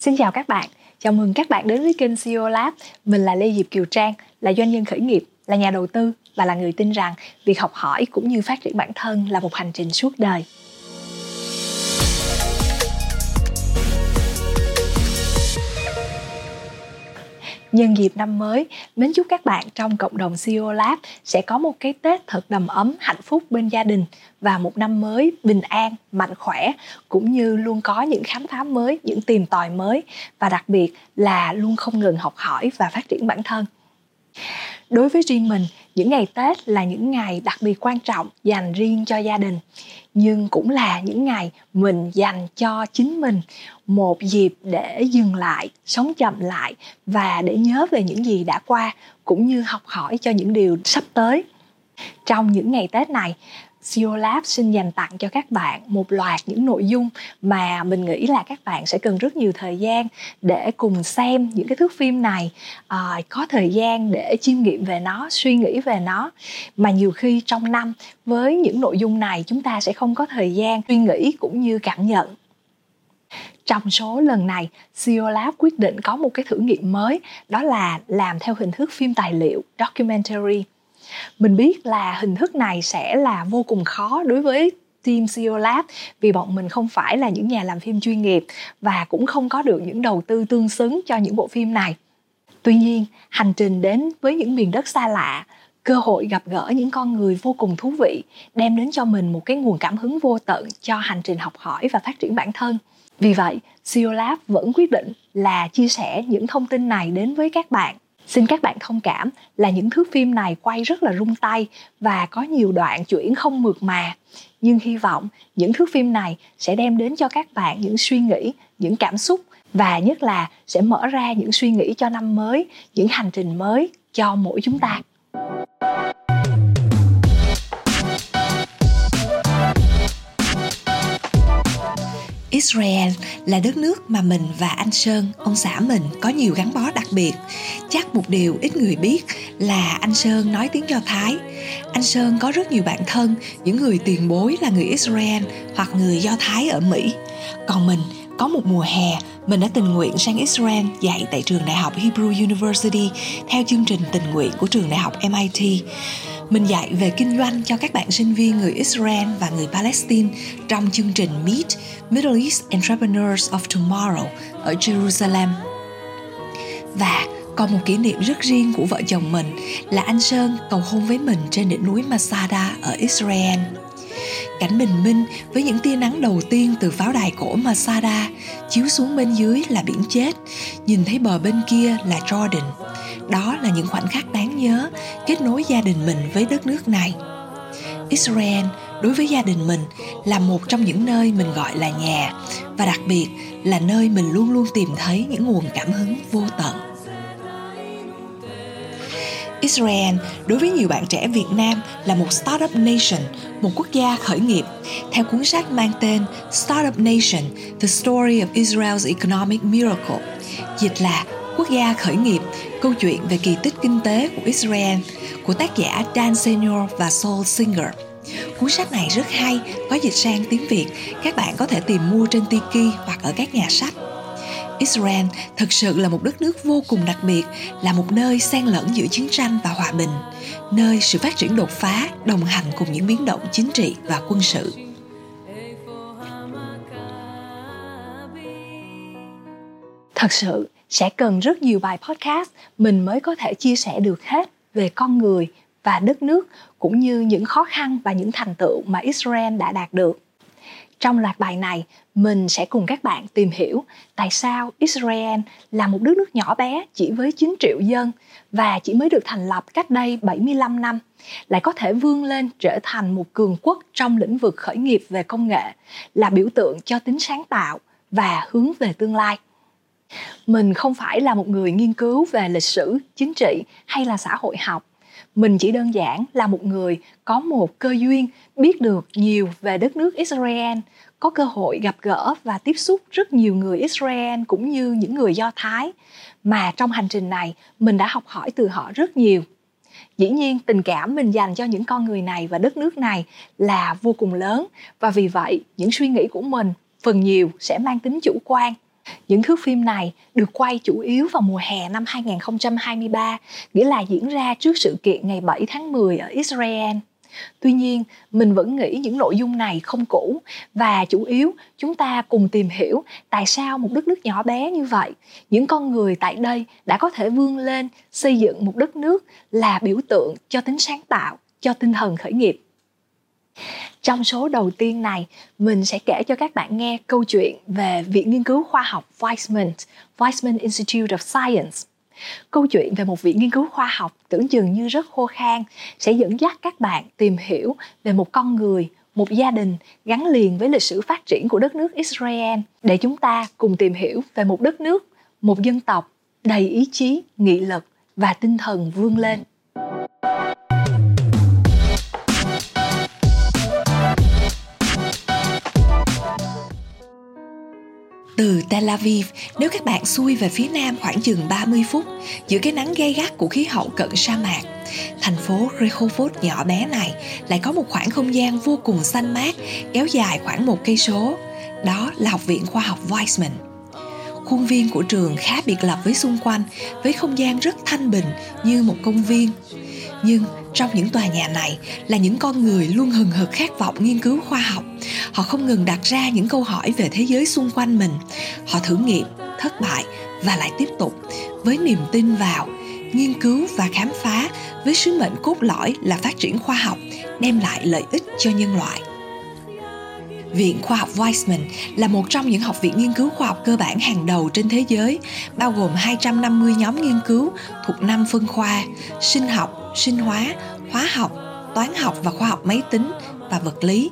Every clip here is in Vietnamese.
Xin chào các bạn, chào mừng các bạn đến với kênh CEO Lab. Mình là Lê Diệp Kiều Trang, là doanh nhân khởi nghiệp, là nhà đầu tư và là người tin rằng việc học hỏi cũng như phát triển bản thân là một hành trình suốt đời. Nhân dịp năm mới, mến chúc các bạn trong cộng đồng CEO Lab sẽ có một cái Tết thật đầm ấm, hạnh phúc bên gia đình và một năm mới bình an, mạnh khỏe cũng như luôn có những khám phá mới, những tìm tòi mới và đặc biệt là luôn không ngừng học hỏi và phát triển bản thân đối với riêng mình, những ngày tết là những ngày đặc biệt quan trọng dành riêng cho gia đình. Nhưng cũng là những ngày mình dành cho chính mình, một dịp để dừng lại, sống chậm lại và để nhớ về những gì đã qua, cũng như học hỏi cho những điều sắp tới. Trong những ngày tết này CEO Lab xin dành tặng cho các bạn một loạt những nội dung mà mình nghĩ là các bạn sẽ cần rất nhiều thời gian để cùng xem những cái thước phim này. À, có thời gian để chiêm nghiệm về nó suy nghĩ về nó. Mà nhiều khi trong năm với những nội dung này chúng ta sẽ không có thời gian suy nghĩ cũng như cảm nhận. Trong số lần này CEO Lab quyết định có một cái thử nghiệm mới đó là làm theo hình thức phim tài liệu documentary mình biết là hình thức này sẽ là vô cùng khó đối với team CEO Lab vì bọn mình không phải là những nhà làm phim chuyên nghiệp và cũng không có được những đầu tư tương xứng cho những bộ phim này. Tuy nhiên, hành trình đến với những miền đất xa lạ, cơ hội gặp gỡ những con người vô cùng thú vị đem đến cho mình một cái nguồn cảm hứng vô tận cho hành trình học hỏi và phát triển bản thân. Vì vậy, CEO Lab vẫn quyết định là chia sẻ những thông tin này đến với các bạn Xin các bạn thông cảm là những thước phim này quay rất là rung tay và có nhiều đoạn chuyển không mượt mà. Nhưng hy vọng những thước phim này sẽ đem đến cho các bạn những suy nghĩ, những cảm xúc và nhất là sẽ mở ra những suy nghĩ cho năm mới, những hành trình mới cho mỗi chúng ta. Israel là đất nước mà mình và anh Sơn, ông xã mình có nhiều gắn bó đặc biệt. Chắc một điều ít người biết là anh Sơn nói tiếng Do Thái. Anh Sơn có rất nhiều bạn thân, những người tiền bối là người Israel hoặc người Do Thái ở Mỹ. Còn mình có một mùa hè, mình đã tình nguyện sang Israel dạy tại trường đại học Hebrew University theo chương trình tình nguyện của trường đại học MIT. Mình dạy về kinh doanh cho các bạn sinh viên người Israel và người Palestine trong chương trình Meet Middle East Entrepreneurs of Tomorrow ở Jerusalem. Và còn một kỷ niệm rất riêng của vợ chồng mình là anh Sơn cầu hôn với mình trên đỉnh núi Masada ở Israel. Cảnh bình minh với những tia nắng đầu tiên từ pháo đài cổ Masada chiếu xuống bên dưới là biển chết, nhìn thấy bờ bên kia là Jordan. Đó là những khoảnh khắc đáng nhớ kết nối gia đình mình với đất nước này. Israel đối với gia đình mình là một trong những nơi mình gọi là nhà và đặc biệt là nơi mình luôn luôn tìm thấy những nguồn cảm hứng vô tận. Israel đối với nhiều bạn trẻ Việt Nam là một startup nation, một quốc gia khởi nghiệp. Theo cuốn sách mang tên Startup Nation: The Story of Israel's Economic Miracle, dịch là quốc gia khởi nghiệp, câu chuyện về kỳ tích kinh tế của Israel của tác giả Dan Senior và Saul Singer. Cuốn sách này rất hay, có dịch sang tiếng Việt, các bạn có thể tìm mua trên Tiki hoặc ở các nhà sách. Israel thực sự là một đất nước vô cùng đặc biệt, là một nơi xen lẫn giữa chiến tranh và hòa bình, nơi sự phát triển đột phá đồng hành cùng những biến động chính trị và quân sự. Thật sự sẽ cần rất nhiều bài podcast mình mới có thể chia sẻ được hết về con người và đất nước cũng như những khó khăn và những thành tựu mà Israel đã đạt được. Trong loạt bài này, mình sẽ cùng các bạn tìm hiểu tại sao Israel là một đất nước nhỏ bé chỉ với 9 triệu dân và chỉ mới được thành lập cách đây 75 năm, lại có thể vươn lên trở thành một cường quốc trong lĩnh vực khởi nghiệp về công nghệ, là biểu tượng cho tính sáng tạo và hướng về tương lai. Mình không phải là một người nghiên cứu về lịch sử, chính trị hay là xã hội học, mình chỉ đơn giản là một người có một cơ duyên biết được nhiều về đất nước Israel, có cơ hội gặp gỡ và tiếp xúc rất nhiều người Israel cũng như những người Do Thái. Mà trong hành trình này mình đã học hỏi từ họ rất nhiều. Dĩ nhiên tình cảm mình dành cho những con người này và đất nước này là vô cùng lớn. Và vì vậy những suy nghĩ của mình phần nhiều sẽ mang tính chủ quan. Những thước phim này được quay chủ yếu vào mùa hè năm 2023, nghĩa là diễn ra trước sự kiện ngày 7 tháng 10 ở Israel. Tuy nhiên, mình vẫn nghĩ những nội dung này không cũ và chủ yếu chúng ta cùng tìm hiểu tại sao một đất nước nhỏ bé như vậy, những con người tại đây đã có thể vươn lên xây dựng một đất nước là biểu tượng cho tính sáng tạo, cho tinh thần khởi nghiệp. Trong số đầu tiên này, mình sẽ kể cho các bạn nghe câu chuyện về Viện Nghiên cứu Khoa học Weizmann, Weizmann Institute of Science. Câu chuyện về một viện nghiên cứu khoa học tưởng chừng như rất khô khan sẽ dẫn dắt các bạn tìm hiểu về một con người, một gia đình gắn liền với lịch sử phát triển của đất nước Israel để chúng ta cùng tìm hiểu về một đất nước, một dân tộc đầy ý chí, nghị lực và tinh thần vươn lên. Từ Tel Aviv, nếu các bạn xuôi về phía nam khoảng chừng 30 phút, giữa cái nắng gay gắt của khí hậu cận sa mạc, thành phố Rehovot nhỏ bé này lại có một khoảng không gian vô cùng xanh mát, kéo dài khoảng một cây số. Đó là Học viện Khoa học Weizmann. Khuôn viên của trường khá biệt lập với xung quanh, với không gian rất thanh bình như một công viên. Nhưng trong những tòa nhà này là những con người luôn hừng hực khát vọng nghiên cứu khoa học. Họ không ngừng đặt ra những câu hỏi về thế giới xung quanh mình. Họ thử nghiệm thất bại và lại tiếp tục. Với niềm tin vào nghiên cứu và khám phá với sứ mệnh cốt lõi là phát triển khoa học đem lại lợi ích cho nhân loại. Viện Khoa học Weizmann là một trong những học viện nghiên cứu khoa học cơ bản hàng đầu trên thế giới, bao gồm 250 nhóm nghiên cứu thuộc 5 phân khoa: sinh học, sinh hóa, hóa học, toán học và khoa học máy tính và vật lý.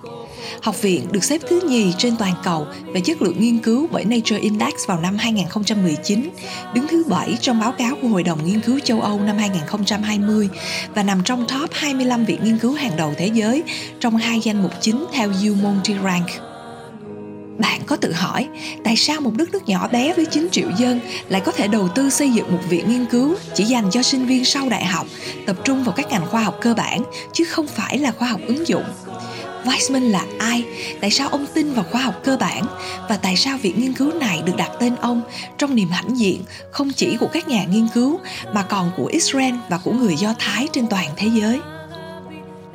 Học viện được xếp thứ nhì trên toàn cầu về chất lượng nghiên cứu bởi Nature Index vào năm 2019, đứng thứ bảy trong báo cáo của Hội đồng Nghiên cứu châu Âu năm 2020 và nằm trong top 25 viện nghiên cứu hàng đầu thế giới trong hai danh mục chính theo U Monty Rank. Bạn có tự hỏi tại sao một đất nước nhỏ bé với 9 triệu dân lại có thể đầu tư xây dựng một viện nghiên cứu chỉ dành cho sinh viên sau đại học, tập trung vào các ngành khoa học cơ bản chứ không phải là khoa học ứng dụng. Weizmann là ai? Tại sao ông tin vào khoa học cơ bản? Và tại sao viện nghiên cứu này được đặt tên ông trong niềm hãnh diện không chỉ của các nhà nghiên cứu mà còn của Israel và của người Do Thái trên toàn thế giới?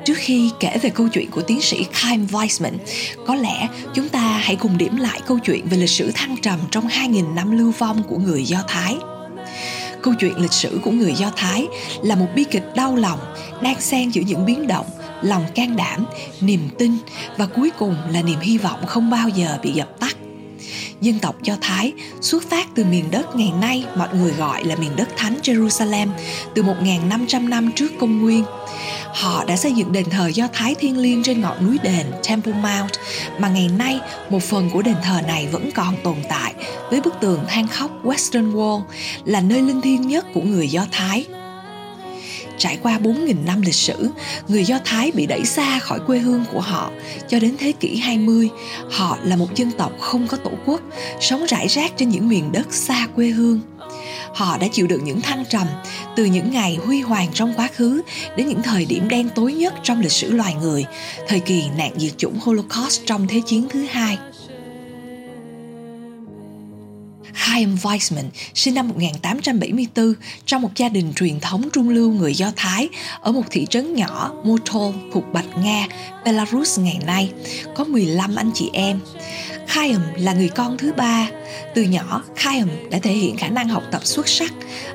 Trước khi kể về câu chuyện của tiến sĩ Kim Weissman, có lẽ chúng ta hãy cùng điểm lại câu chuyện về lịch sử thăng trầm trong 2.000 năm lưu vong của người Do Thái. Câu chuyện lịch sử của người Do Thái là một bi kịch đau lòng, đang xen giữa những biến động, lòng can đảm, niềm tin và cuối cùng là niềm hy vọng không bao giờ bị dập tắt dân tộc Do Thái xuất phát từ miền đất ngày nay mọi người gọi là miền đất thánh Jerusalem, từ 1.500 năm trước công nguyên. Họ đã xây dựng đền thờ Do Thái thiên liêng trên ngọn núi đền Temple Mount, mà ngày nay một phần của đền thờ này vẫn còn tồn tại với bức tường than khóc Western Wall là nơi linh thiêng nhất của người Do Thái Trải qua 4.000 năm lịch sử, người Do Thái bị đẩy xa khỏi quê hương của họ. Cho đến thế kỷ 20, họ là một dân tộc không có tổ quốc, sống rải rác trên những miền đất xa quê hương. Họ đã chịu đựng những thăng trầm, từ những ngày huy hoàng trong quá khứ đến những thời điểm đen tối nhất trong lịch sử loài người, thời kỳ nạn diệt chủng Holocaust trong Thế chiến thứ hai. Chaim Weizmann sinh năm 1874 trong một gia đình truyền thống trung lưu người Do Thái ở một thị trấn nhỏ Motol thuộc Bạch Nga, Belarus ngày nay, có 15 anh chị em. Chaim là người con thứ ba. Từ nhỏ, Chaim đã thể hiện khả năng học tập xuất sắc.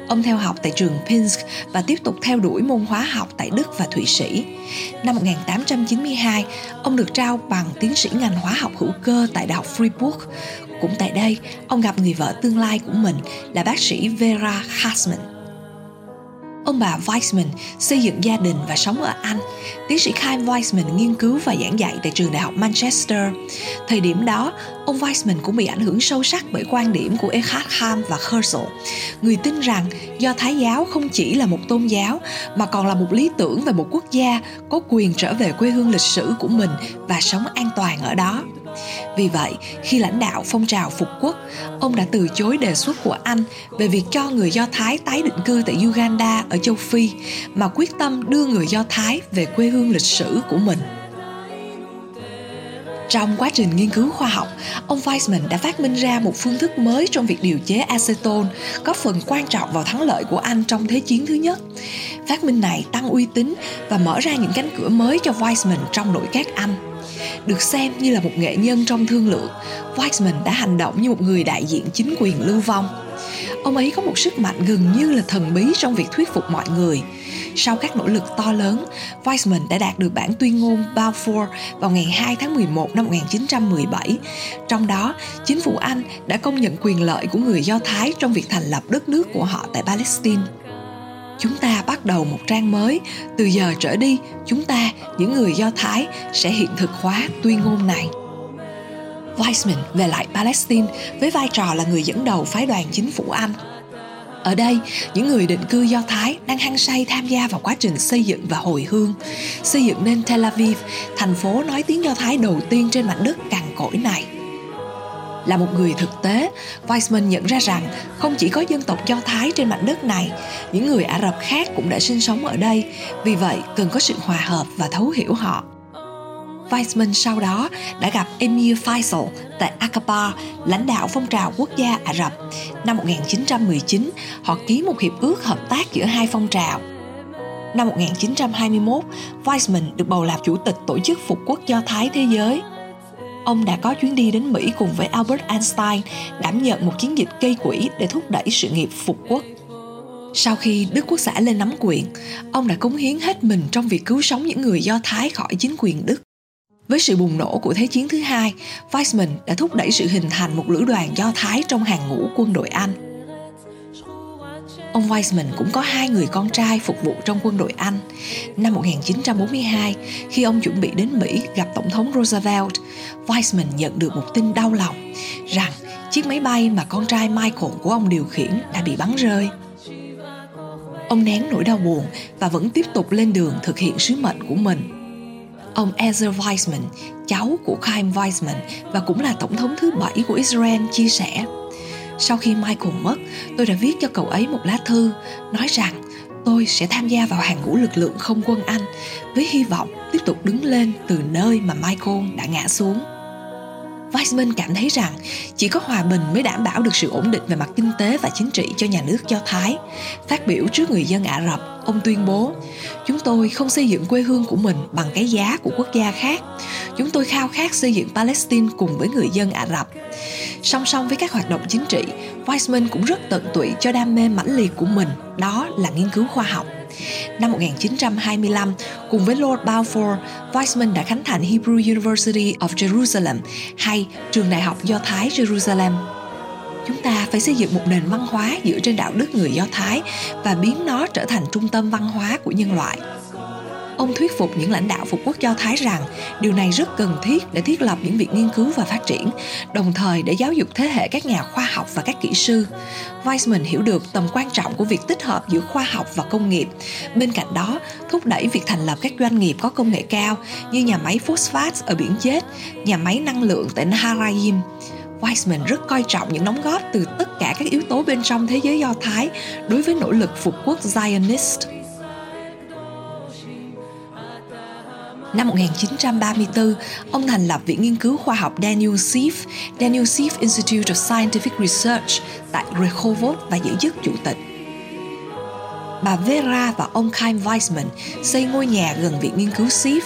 Ông theo học tại trường Pinsk và tiếp tục theo đuổi môn hóa học tại Đức và Thụy Sĩ. Năm 1892, ông được trao bằng tiến sĩ ngành hóa học hữu cơ tại Đại học Freiburg. Cũng tại đây, ông gặp người vợ tương lai của mình là bác sĩ Vera Hasman. Ông bà Weissman xây dựng gia đình và sống ở Anh. Tiến sĩ Kai Weissman nghiên cứu và giảng dạy tại trường đại học Manchester. Thời điểm đó, ông Weissman cũng bị ảnh hưởng sâu sắc bởi quan điểm của Eckhart Ham và Herzl. Người tin rằng do Thái giáo không chỉ là một tôn giáo mà còn là một lý tưởng về một quốc gia có quyền trở về quê hương lịch sử của mình và sống an toàn ở đó. Vì vậy, khi lãnh đạo phong trào phục quốc, ông đã từ chối đề xuất của Anh về việc cho người Do Thái tái định cư tại Uganda ở châu Phi, mà quyết tâm đưa người Do Thái về quê hương lịch sử của mình. Trong quá trình nghiên cứu khoa học, ông Weizmann đã phát minh ra một phương thức mới trong việc điều chế acetone, có phần quan trọng vào thắng lợi của Anh trong Thế chiến thứ nhất. Phát minh này tăng uy tín và mở ra những cánh cửa mới cho Weizmann trong nội các Anh. Được xem như là một nghệ nhân trong thương lượng, Weizmann đã hành động như một người đại diện chính quyền lưu vong. Ông ấy có một sức mạnh gần như là thần bí trong việc thuyết phục mọi người. Sau các nỗ lực to lớn, Weizmann đã đạt được bản tuyên ngôn Balfour vào ngày 2 tháng 11 năm 1917. Trong đó, chính phủ Anh đã công nhận quyền lợi của người Do Thái trong việc thành lập đất nước của họ tại Palestine. Chúng ta bắt đầu một trang mới, từ giờ trở đi, chúng ta, những người Do Thái, sẽ hiện thực hóa tuyên ngôn này. Weizmann về lại Palestine với vai trò là người dẫn đầu phái đoàn chính phủ Anh. Ở đây, những người định cư Do Thái đang hăng say tham gia vào quá trình xây dựng và hồi hương, xây dựng nên Tel Aviv, thành phố nói tiếng Do Thái đầu tiên trên mảnh đất cằn cỗi này. Là một người thực tế, Weissman nhận ra rằng không chỉ có dân tộc Do Thái trên mảnh đất này, những người Ả Rập khác cũng đã sinh sống ở đây, vì vậy cần có sự hòa hợp và thấu hiểu họ. Weizmann sau đó đã gặp Emir Faisal tại Aqaba, lãnh đạo phong trào quốc gia Ả Rập. Năm 1919, họ ký một hiệp ước hợp tác giữa hai phong trào. Năm 1921, Weizmann được bầu làm chủ tịch Tổ chức Phục quốc Do Thái Thế giới. Ông đã có chuyến đi đến Mỹ cùng với Albert Einstein đảm nhận một chiến dịch gây quỹ để thúc đẩy sự nghiệp phục quốc. Sau khi Đức Quốc xã lên nắm quyền, ông đã cống hiến hết mình trong việc cứu sống những người Do Thái khỏi chính quyền Đức. Với sự bùng nổ của Thế chiến thứ hai, Weizmann đã thúc đẩy sự hình thành một lữ đoàn Do Thái trong hàng ngũ quân đội Anh. Ông Weizmann cũng có hai người con trai phục vụ trong quân đội Anh. Năm 1942, khi ông chuẩn bị đến Mỹ gặp Tổng thống Roosevelt, Weizmann nhận được một tin đau lòng rằng chiếc máy bay mà con trai Michael của ông điều khiển đã bị bắn rơi. Ông nén nỗi đau buồn và vẫn tiếp tục lên đường thực hiện sứ mệnh của mình Ông Ezra Weizmann, cháu của Chaim Weizmann và cũng là tổng thống thứ bảy của Israel chia sẻ Sau khi Michael mất, tôi đã viết cho cậu ấy một lá thư nói rằng tôi sẽ tham gia vào hàng ngũ lực lượng không quân Anh với hy vọng tiếp tục đứng lên từ nơi mà Michael đã ngã xuống. Weizmann cảm thấy rằng chỉ có hòa bình mới đảm bảo được sự ổn định về mặt kinh tế và chính trị cho nhà nước Do Thái. Phát biểu trước người dân Ả Rập, ông tuyên bố, chúng tôi không xây dựng quê hương của mình bằng cái giá của quốc gia khác. Chúng tôi khao khát xây dựng Palestine cùng với người dân Ả Rập. Song song với các hoạt động chính trị, Weizmann cũng rất tận tụy cho đam mê mãnh liệt của mình, đó là nghiên cứu khoa học. Năm 1925, cùng với Lord Balfour, Weizmann đã khánh thành Hebrew University of Jerusalem hay Trường Đại học Do Thái Jerusalem. Chúng ta phải xây dựng một nền văn hóa dựa trên đạo đức người Do Thái và biến nó trở thành trung tâm văn hóa của nhân loại. Ông thuyết phục những lãnh đạo phục quốc Do Thái rằng điều này rất cần thiết để thiết lập những việc nghiên cứu và phát triển, đồng thời để giáo dục thế hệ các nhà khoa học và các kỹ sư. Weizmann hiểu được tầm quan trọng của việc tích hợp giữa khoa học và công nghiệp. Bên cạnh đó, thúc đẩy việc thành lập các doanh nghiệp có công nghệ cao như nhà máy phosphat ở biển chết, nhà máy năng lượng tại Naharaim. Weizmann rất coi trọng những đóng góp từ tất cả các yếu tố bên trong thế giới Do Thái đối với nỗ lực phục quốc Zionist. Năm 1934, ông thành lập Viện Nghiên cứu Khoa học Daniel Sif, Daniel Sif Institute of Scientific Research tại Rehovot và giữ chức chủ tịch. Bà Vera và ông Kim Weizmann xây ngôi nhà gần Viện Nghiên cứu Sif.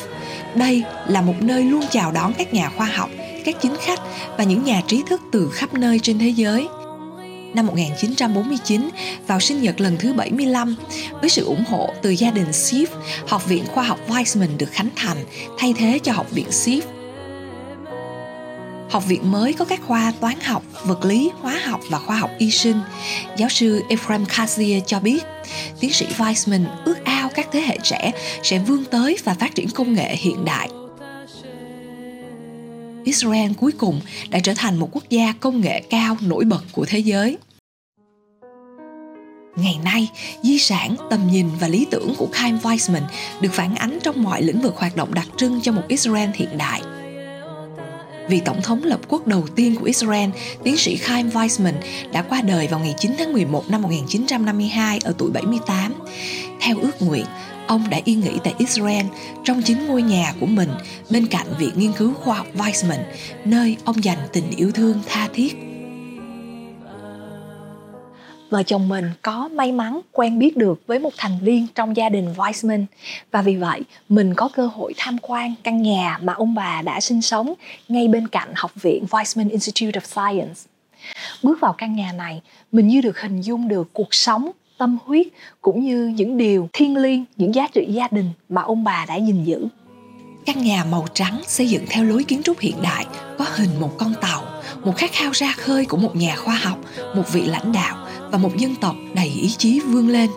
Đây là một nơi luôn chào đón các nhà khoa học, các chính khách và những nhà trí thức từ khắp nơi trên thế giới – năm 1949 vào sinh nhật lần thứ 75 với sự ủng hộ từ gia đình Sif, Học viện Khoa học Weizmann được khánh thành thay thế cho Học viện Sif. Học viện mới có các khoa toán học, vật lý, hóa học và khoa học y sinh. Giáo sư Ephraim Kazier cho biết, tiến sĩ Weizmann ước ao các thế hệ trẻ sẽ vươn tới và phát triển công nghệ hiện đại Israel cuối cùng đã trở thành một quốc gia công nghệ cao nổi bật của thế giới. Ngày nay, di sản, tầm nhìn và lý tưởng của Chaim Weizmann được phản ánh trong mọi lĩnh vực hoạt động đặc trưng cho một Israel hiện đại. vị tổng thống lập quốc đầu tiên của Israel, tiến sĩ Chaim Weizmann đã qua đời vào ngày 9 tháng 11 năm 1952 ở tuổi 78. Theo ước nguyện, ông đã yên nghỉ tại Israel trong chính ngôi nhà của mình bên cạnh Viện Nghiên cứu Khoa học Weizmann, nơi ông dành tình yêu thương tha thiết vợ chồng mình có may mắn quen biết được với một thành viên trong gia đình Weissman và vì vậy mình có cơ hội tham quan căn nhà mà ông bà đã sinh sống ngay bên cạnh học viện Weissman Institute of Science. Bước vào căn nhà này, mình như được hình dung được cuộc sống, tâm huyết cũng như những điều thiêng liêng, những giá trị gia đình mà ông bà đã gìn giữ. Căn nhà màu trắng xây dựng theo lối kiến trúc hiện đại có hình một con tàu, một khát khao ra khơi của một nhà khoa học, một vị lãnh đạo và một dân tộc đầy ý chí vươn lên.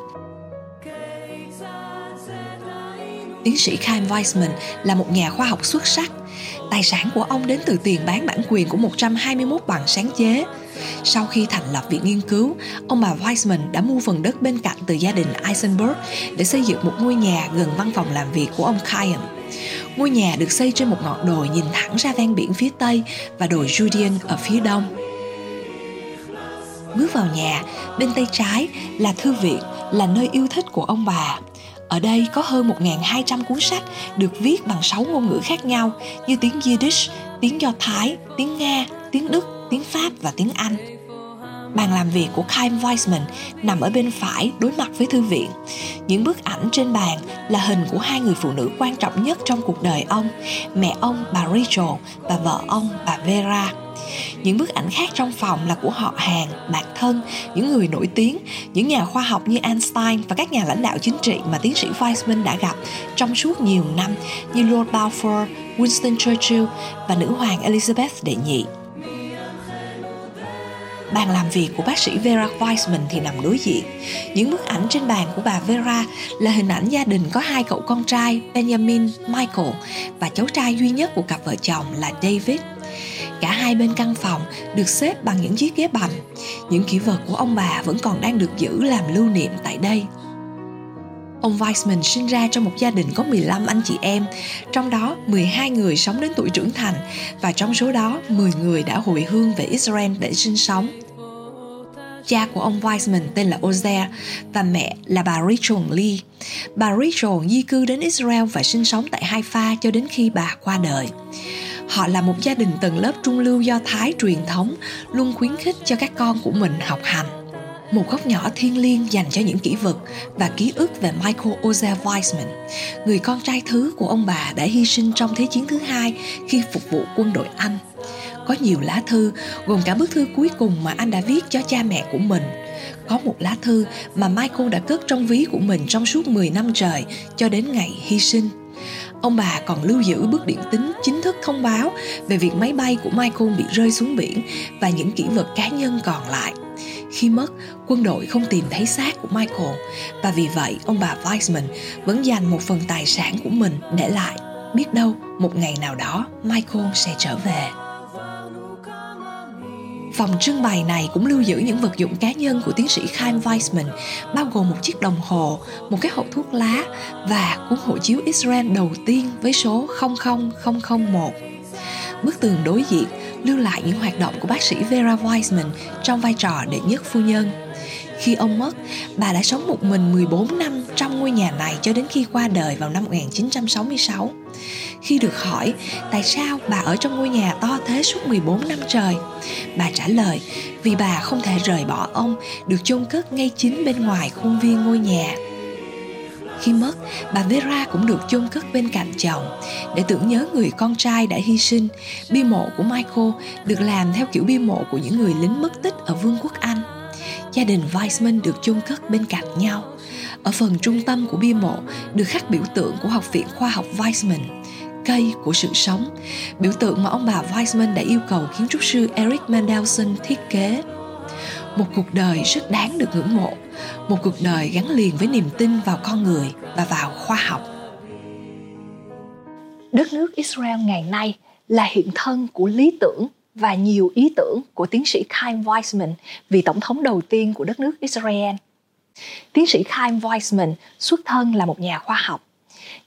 Tiến sĩ Chaim Weissman là một nhà khoa học xuất sắc. Tài sản của ông đến từ tiền bán bản quyền của 121 bằng sáng chế. Sau khi thành lập viện nghiên cứu, ông bà Weissman đã mua phần đất bên cạnh từ gia đình Eisenberg để xây dựng một ngôi nhà gần văn phòng làm việc của ông Chaim. Ngôi nhà được xây trên một ngọn đồi nhìn thẳng ra ven biển phía tây và đồi Judean ở phía đông. Bước vào nhà, bên tay trái là thư viện, là nơi yêu thích của ông bà. Ở đây có hơn 1.200 cuốn sách được viết bằng 6 ngôn ngữ khác nhau như tiếng Yiddish, tiếng Do Thái, tiếng Nga, tiếng Đức, tiếng Pháp và tiếng Anh. Bàn làm việc của Kyle Weizmann nằm ở bên phải đối mặt với thư viện. Những bức ảnh trên bàn là hình của hai người phụ nữ quan trọng nhất trong cuộc đời ông, mẹ ông bà Rachel và vợ ông bà Vera. Những bức ảnh khác trong phòng là của họ hàng, bạn thân, những người nổi tiếng, những nhà khoa học như Einstein và các nhà lãnh đạo chính trị mà tiến sĩ Weizmann đã gặp trong suốt nhiều năm như Lord Balfour, Winston Churchill và nữ hoàng Elizabeth đệ nhị. Bàn làm việc của bác sĩ Vera Weissman thì nằm đối diện. Những bức ảnh trên bàn của bà Vera là hình ảnh gia đình có hai cậu con trai Benjamin, Michael và cháu trai duy nhất của cặp vợ chồng là David. Cả hai bên căn phòng được xếp bằng những chiếc ghế bành. Những kỷ vật của ông bà vẫn còn đang được giữ làm lưu niệm tại đây. Ông Weissman sinh ra trong một gia đình có 15 anh chị em, trong đó 12 người sống đến tuổi trưởng thành và trong số đó 10 người đã hồi hương về Israel để sinh sống. Cha của ông Weissman tên là Ozer và mẹ là bà Rachel Lee. Bà Rachel di cư đến Israel và sinh sống tại Haifa cho đến khi bà qua đời. Họ là một gia đình tầng lớp trung lưu do Thái truyền thống, luôn khuyến khích cho các con của mình học hành. Một góc nhỏ thiêng liêng dành cho những kỷ vật và ký ức về Michael Ozer Weissman, người con trai thứ của ông bà đã hy sinh trong Thế chiến thứ hai khi phục vụ quân đội Anh. Có nhiều lá thư, gồm cả bức thư cuối cùng mà anh đã viết cho cha mẹ của mình. Có một lá thư mà Michael đã cất trong ví của mình trong suốt 10 năm trời cho đến ngày hy sinh ông bà còn lưu giữ bức điện tín chính thức thông báo về việc máy bay của Michael bị rơi xuống biển và những kỷ vật cá nhân còn lại. Khi mất, quân đội không tìm thấy xác của Michael và vì vậy ông bà Weissman vẫn dành một phần tài sản của mình để lại. Biết đâu một ngày nào đó Michael sẽ trở về. Phòng trưng bày này cũng lưu giữ những vật dụng cá nhân của tiến sĩ Chaim Weissman, bao gồm một chiếc đồng hồ, một cái hộp thuốc lá và cuốn hộ chiếu Israel đầu tiên với số 00001. Bức tường đối diện lưu lại những hoạt động của bác sĩ Vera Weissman trong vai trò đệ nhất phu nhân. Khi ông mất, bà đã sống một mình 14 năm trong ngôi nhà này cho đến khi qua đời vào năm 1966. Khi được hỏi tại sao bà ở trong ngôi nhà to thế suốt 14 năm trời, bà trả lời vì bà không thể rời bỏ ông được chôn cất ngay chính bên ngoài khuôn viên ngôi nhà. Khi mất, bà Vera cũng được chôn cất bên cạnh chồng để tưởng nhớ người con trai đã hy sinh. Bia mộ của Michael được làm theo kiểu bia mộ của những người lính mất tích ở Vương quốc Anh. Gia đình Weissman được chôn cất bên cạnh nhau. Ở phần trung tâm của bia mộ được khắc biểu tượng của Học viện Khoa học Weissman cây của sự sống, biểu tượng mà ông bà Weissman đã yêu cầu kiến trúc sư Eric Mandelson thiết kế. Một cuộc đời rất đáng được ngưỡng mộ, một cuộc đời gắn liền với niềm tin vào con người và vào khoa học. Đất nước Israel ngày nay là hiện thân của lý tưởng và nhiều ý tưởng của tiến sĩ Chaim Weizmann, vị tổng thống đầu tiên của đất nước Israel. Tiến sĩ Chaim Weizmann xuất thân là một nhà khoa học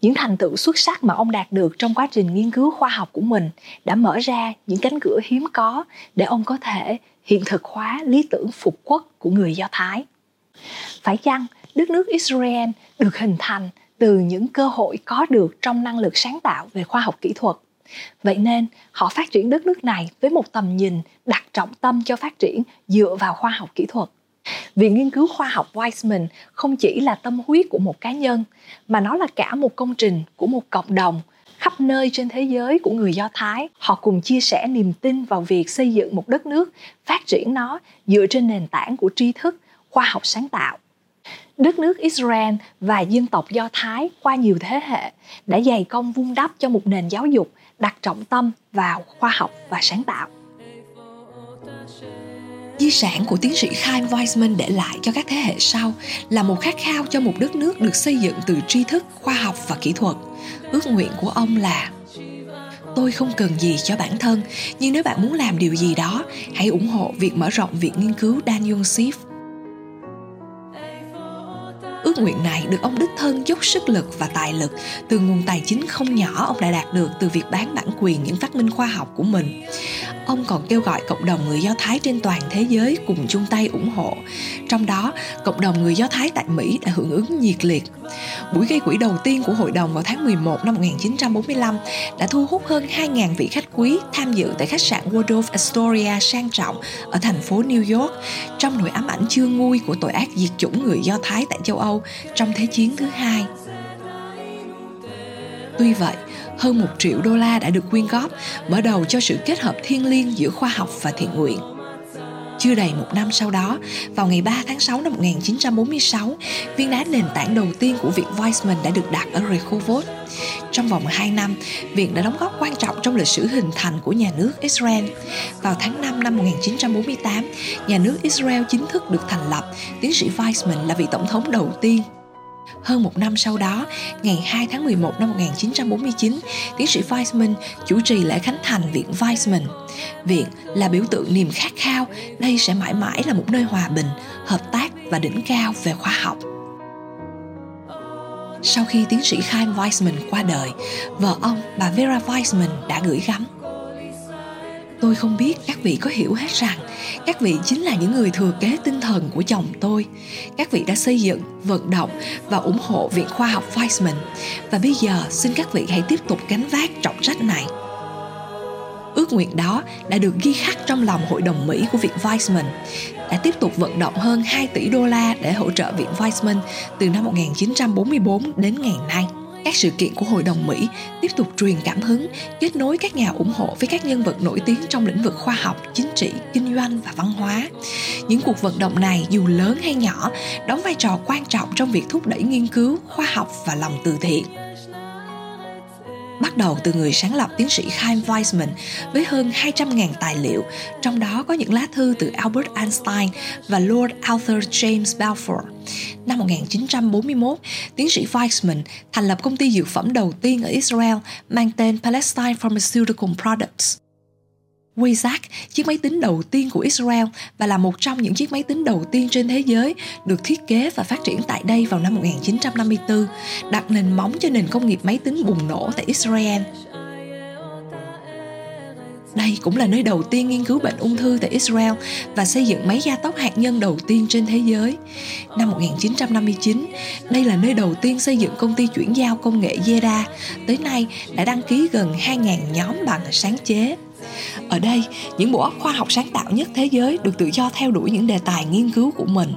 những thành tựu xuất sắc mà ông đạt được trong quá trình nghiên cứu khoa học của mình đã mở ra những cánh cửa hiếm có để ông có thể hiện thực hóa lý tưởng phục quốc của người Do Thái. Phải chăng đất nước Israel được hình thành từ những cơ hội có được trong năng lực sáng tạo về khoa học kỹ thuật. Vậy nên, họ phát triển đất nước này với một tầm nhìn đặt trọng tâm cho phát triển dựa vào khoa học kỹ thuật. Viện nghiên cứu khoa học Weizmann không chỉ là tâm huyết của một cá nhân mà nó là cả một công trình của một cộng đồng khắp nơi trên thế giới của người Do Thái. Họ cùng chia sẻ niềm tin vào việc xây dựng một đất nước, phát triển nó dựa trên nền tảng của tri thức, khoa học sáng tạo đất nước Israel và dân tộc Do Thái qua nhiều thế hệ đã dày công vun đắp cho một nền giáo dục đặt trọng tâm vào khoa học và sáng tạo. Di sản của tiến sĩ Chaim Weizmann để lại cho các thế hệ sau là một khát khao cho một đất nước được xây dựng từ tri thức, khoa học và kỹ thuật. Ước nguyện của ông là tôi không cần gì cho bản thân, nhưng nếu bạn muốn làm điều gì đó, hãy ủng hộ việc mở rộng việc nghiên cứu Daniel Sif Ước nguyện này được ông đích thân dốc sức lực và tài lực từ nguồn tài chính không nhỏ ông đã đạt được từ việc bán bản quyền những phát minh khoa học của mình. Ông còn kêu gọi cộng đồng người Do Thái trên toàn thế giới cùng chung tay ủng hộ. Trong đó, cộng đồng người Do Thái tại Mỹ đã hưởng ứng nhiệt liệt. Buổi gây quỹ đầu tiên của hội đồng vào tháng 11 năm 1945 đã thu hút hơn 2.000 vị khách quý tham dự tại khách sạn Waldorf Astoria sang trọng ở thành phố New York trong nỗi ám ảnh chưa nguôi của tội ác diệt chủng người Do Thái tại châu Âu trong Thế chiến thứ hai. Tuy vậy, hơn một triệu đô la đã được quyên góp, mở đầu cho sự kết hợp thiêng liêng giữa khoa học và thiện nguyện. Chưa đầy một năm sau đó, vào ngày 3 tháng 6 năm 1946, viên đá nền tảng đầu tiên của Viện Weizmann đã được đặt ở Rehovot. Trong vòng 2 năm, Viện đã đóng góp quan trọng trong lịch sử hình thành của nhà nước Israel. Vào tháng 5 năm 1948, nhà nước Israel chính thức được thành lập. Tiến sĩ Weizmann là vị tổng thống đầu tiên hơn một năm sau đó, ngày 2 tháng 11 năm 1949, tiến sĩ Weizmann chủ trì lễ khánh thành Viện Weizmann. Viện là biểu tượng niềm khát khao, đây sẽ mãi mãi là một nơi hòa bình, hợp tác và đỉnh cao về khoa học. Sau khi tiến sĩ Chaim Weizmann qua đời, vợ ông, bà Vera Weizmann đã gửi gắm. Tôi không biết các vị có hiểu hết rằng các vị chính là những người thừa kế tinh thần của chồng tôi. Các vị đã xây dựng vận động và ủng hộ viện khoa học Weizmann và bây giờ xin các vị hãy tiếp tục gánh vác trọng trách này ước nguyện đó đã được ghi khắc trong lòng hội đồng Mỹ của Viện Weizmann đã tiếp tục vận động hơn 2 tỷ đô la để hỗ trợ Viện Weizmann từ năm 1944 đến ngày nay các sự kiện của Hội đồng Mỹ tiếp tục truyền cảm hứng, kết nối các nhà ủng hộ với các nhân vật nổi tiếng trong lĩnh vực khoa học, chính trị, kinh doanh và văn hóa. Những cuộc vận động này dù lớn hay nhỏ đóng vai trò quan trọng trong việc thúc đẩy nghiên cứu, khoa học và lòng từ thiện bắt đầu từ người sáng lập tiến sĩ Chaim Weizmann với hơn 200.000 tài liệu, trong đó có những lá thư từ Albert Einstein và Lord Arthur James Balfour. Năm 1941, tiến sĩ Weizmann thành lập công ty dược phẩm đầu tiên ở Israel mang tên Palestine Pharmaceutical Products. Wayzak, chiếc máy tính đầu tiên của Israel và là một trong những chiếc máy tính đầu tiên trên thế giới được thiết kế và phát triển tại đây vào năm 1954, đặt nền móng cho nền công nghiệp máy tính bùng nổ tại Israel. Đây cũng là nơi đầu tiên nghiên cứu bệnh ung thư tại Israel và xây dựng máy gia tốc hạt nhân đầu tiên trên thế giới. Năm 1959, đây là nơi đầu tiên xây dựng công ty chuyển giao công nghệ Zeda. Tới nay đã đăng ký gần 2.000 nhóm bằng sáng chế. Ở đây, những bộ óc khoa học sáng tạo nhất thế giới được tự do theo đuổi những đề tài nghiên cứu của mình.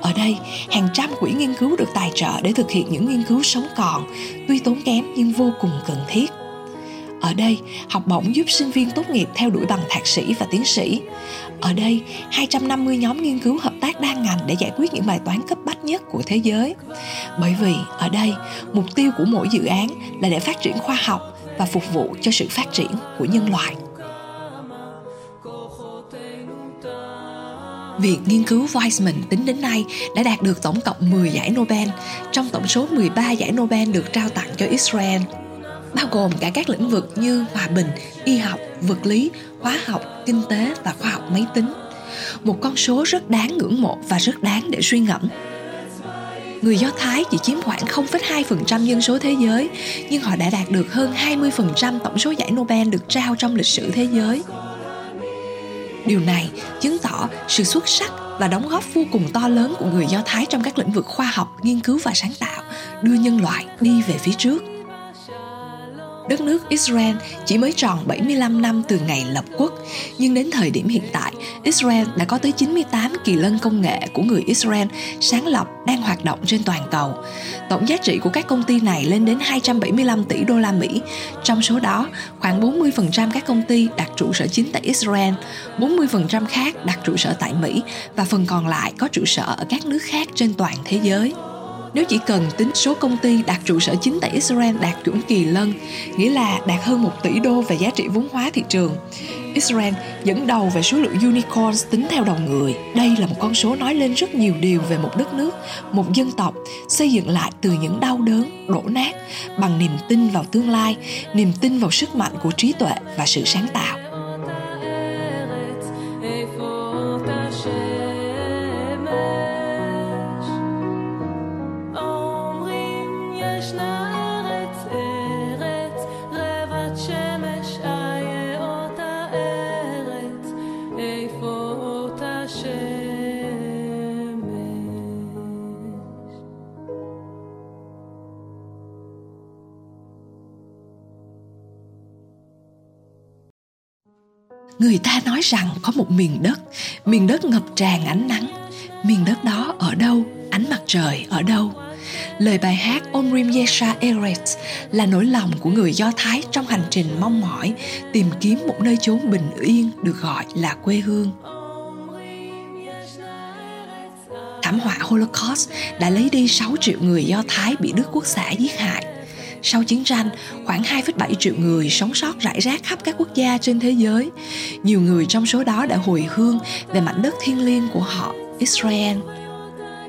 Ở đây, hàng trăm quỹ nghiên cứu được tài trợ để thực hiện những nghiên cứu sống còn, tuy tốn kém nhưng vô cùng cần thiết. Ở đây, học bổng giúp sinh viên tốt nghiệp theo đuổi bằng thạc sĩ và tiến sĩ. Ở đây, 250 nhóm nghiên cứu hợp tác đa ngành để giải quyết những bài toán cấp bách nhất của thế giới. Bởi vì ở đây, mục tiêu của mỗi dự án là để phát triển khoa học và phục vụ cho sự phát triển của nhân loại. Việc nghiên cứu Weizmann tính đến nay đã đạt được tổng cộng 10 giải Nobel, trong tổng số 13 giải Nobel được trao tặng cho Israel, bao gồm cả các lĩnh vực như hòa bình, y học, vật lý, hóa học, kinh tế và khoa học máy tính. Một con số rất đáng ngưỡng mộ và rất đáng để suy ngẫm. Người Do Thái chỉ chiếm khoảng 0,2% dân số thế giới, nhưng họ đã đạt được hơn 20% tổng số giải Nobel được trao trong lịch sử thế giới. Điều này chứng tỏ sự xuất sắc và đóng góp vô cùng to lớn của người Do Thái trong các lĩnh vực khoa học, nghiên cứu và sáng tạo, đưa nhân loại đi về phía trước đất nước Israel chỉ mới tròn 75 năm từ ngày lập quốc, nhưng đến thời điểm hiện tại, Israel đã có tới 98 kỳ lân công nghệ của người Israel sáng lập đang hoạt động trên toàn cầu. Tổng giá trị của các công ty này lên đến 275 tỷ đô la Mỹ. Trong số đó, khoảng 40% các công ty đặt trụ sở chính tại Israel, 40% khác đặt trụ sở tại Mỹ và phần còn lại có trụ sở ở các nước khác trên toàn thế giới. Nếu chỉ cần tính số công ty đặt trụ sở chính tại Israel đạt chuẩn kỳ lân, nghĩa là đạt hơn 1 tỷ đô về giá trị vốn hóa thị trường, Israel dẫn đầu về số lượng unicorns tính theo đầu người. Đây là một con số nói lên rất nhiều điều về một đất nước, một dân tộc xây dựng lại từ những đau đớn, đổ nát bằng niềm tin vào tương lai, niềm tin vào sức mạnh của trí tuệ và sự sáng tạo. Người ta nói rằng có một miền đất. Miền đất ngập tràn ánh nắng. Miền đất đó ở đâu? Ánh mặt trời ở đâu? Lời bài hát Omrim Yesha Eretz là nỗi lòng của người Do Thái trong hành trình mong mỏi tìm kiếm một nơi chốn bình yên được gọi là quê hương. Thảm họa Holocaust đã lấy đi 6 triệu người Do Thái bị Đức Quốc xã giết hại sau chiến tranh, khoảng 2,7 triệu người sống sót rải rác khắp các quốc gia trên thế giới. Nhiều người trong số đó đã hồi hương về mảnh đất thiêng liêng của họ, Israel.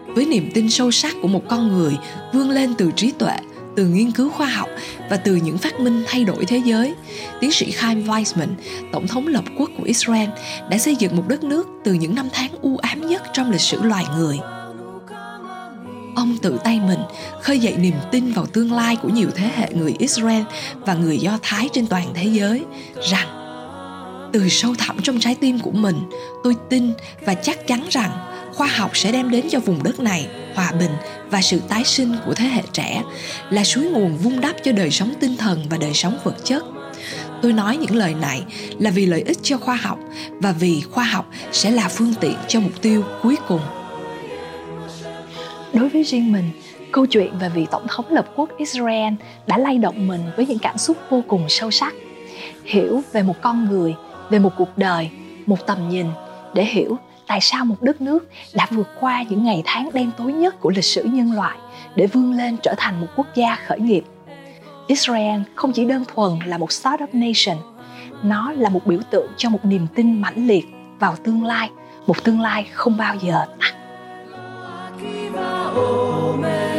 Với niềm tin sâu sắc của một con người vươn lên từ trí tuệ, từ nghiên cứu khoa học và từ những phát minh thay đổi thế giới, tiến sĩ Chaim Weizmann, tổng thống lập quốc của Israel, đã xây dựng một đất nước từ những năm tháng u ám nhất trong lịch sử loài người – ông tự tay mình khơi dậy niềm tin vào tương lai của nhiều thế hệ người Israel và người Do Thái trên toàn thế giới rằng từ sâu thẳm trong trái tim của mình, tôi tin và chắc chắn rằng khoa học sẽ đem đến cho vùng đất này hòa bình và sự tái sinh của thế hệ trẻ là suối nguồn vun đắp cho đời sống tinh thần và đời sống vật chất. Tôi nói những lời này là vì lợi ích cho khoa học và vì khoa học sẽ là phương tiện cho mục tiêu cuối cùng đối với riêng mình, câu chuyện về vị tổng thống lập quốc israel đã lay động mình với những cảm xúc vô cùng sâu sắc. Hiểu về một con người, về một cuộc đời, một tầm nhìn, để hiểu tại sao một đất nước đã vượt qua những ngày tháng đen tối nhất của lịch sử nhân loại để vươn lên trở thành một quốc gia khởi nghiệp. Israel không chỉ đơn thuần là một startup nation, nó là một biểu tượng cho một niềm tin mãnh liệt vào tương lai, một tương lai không bao giờ tắt. home.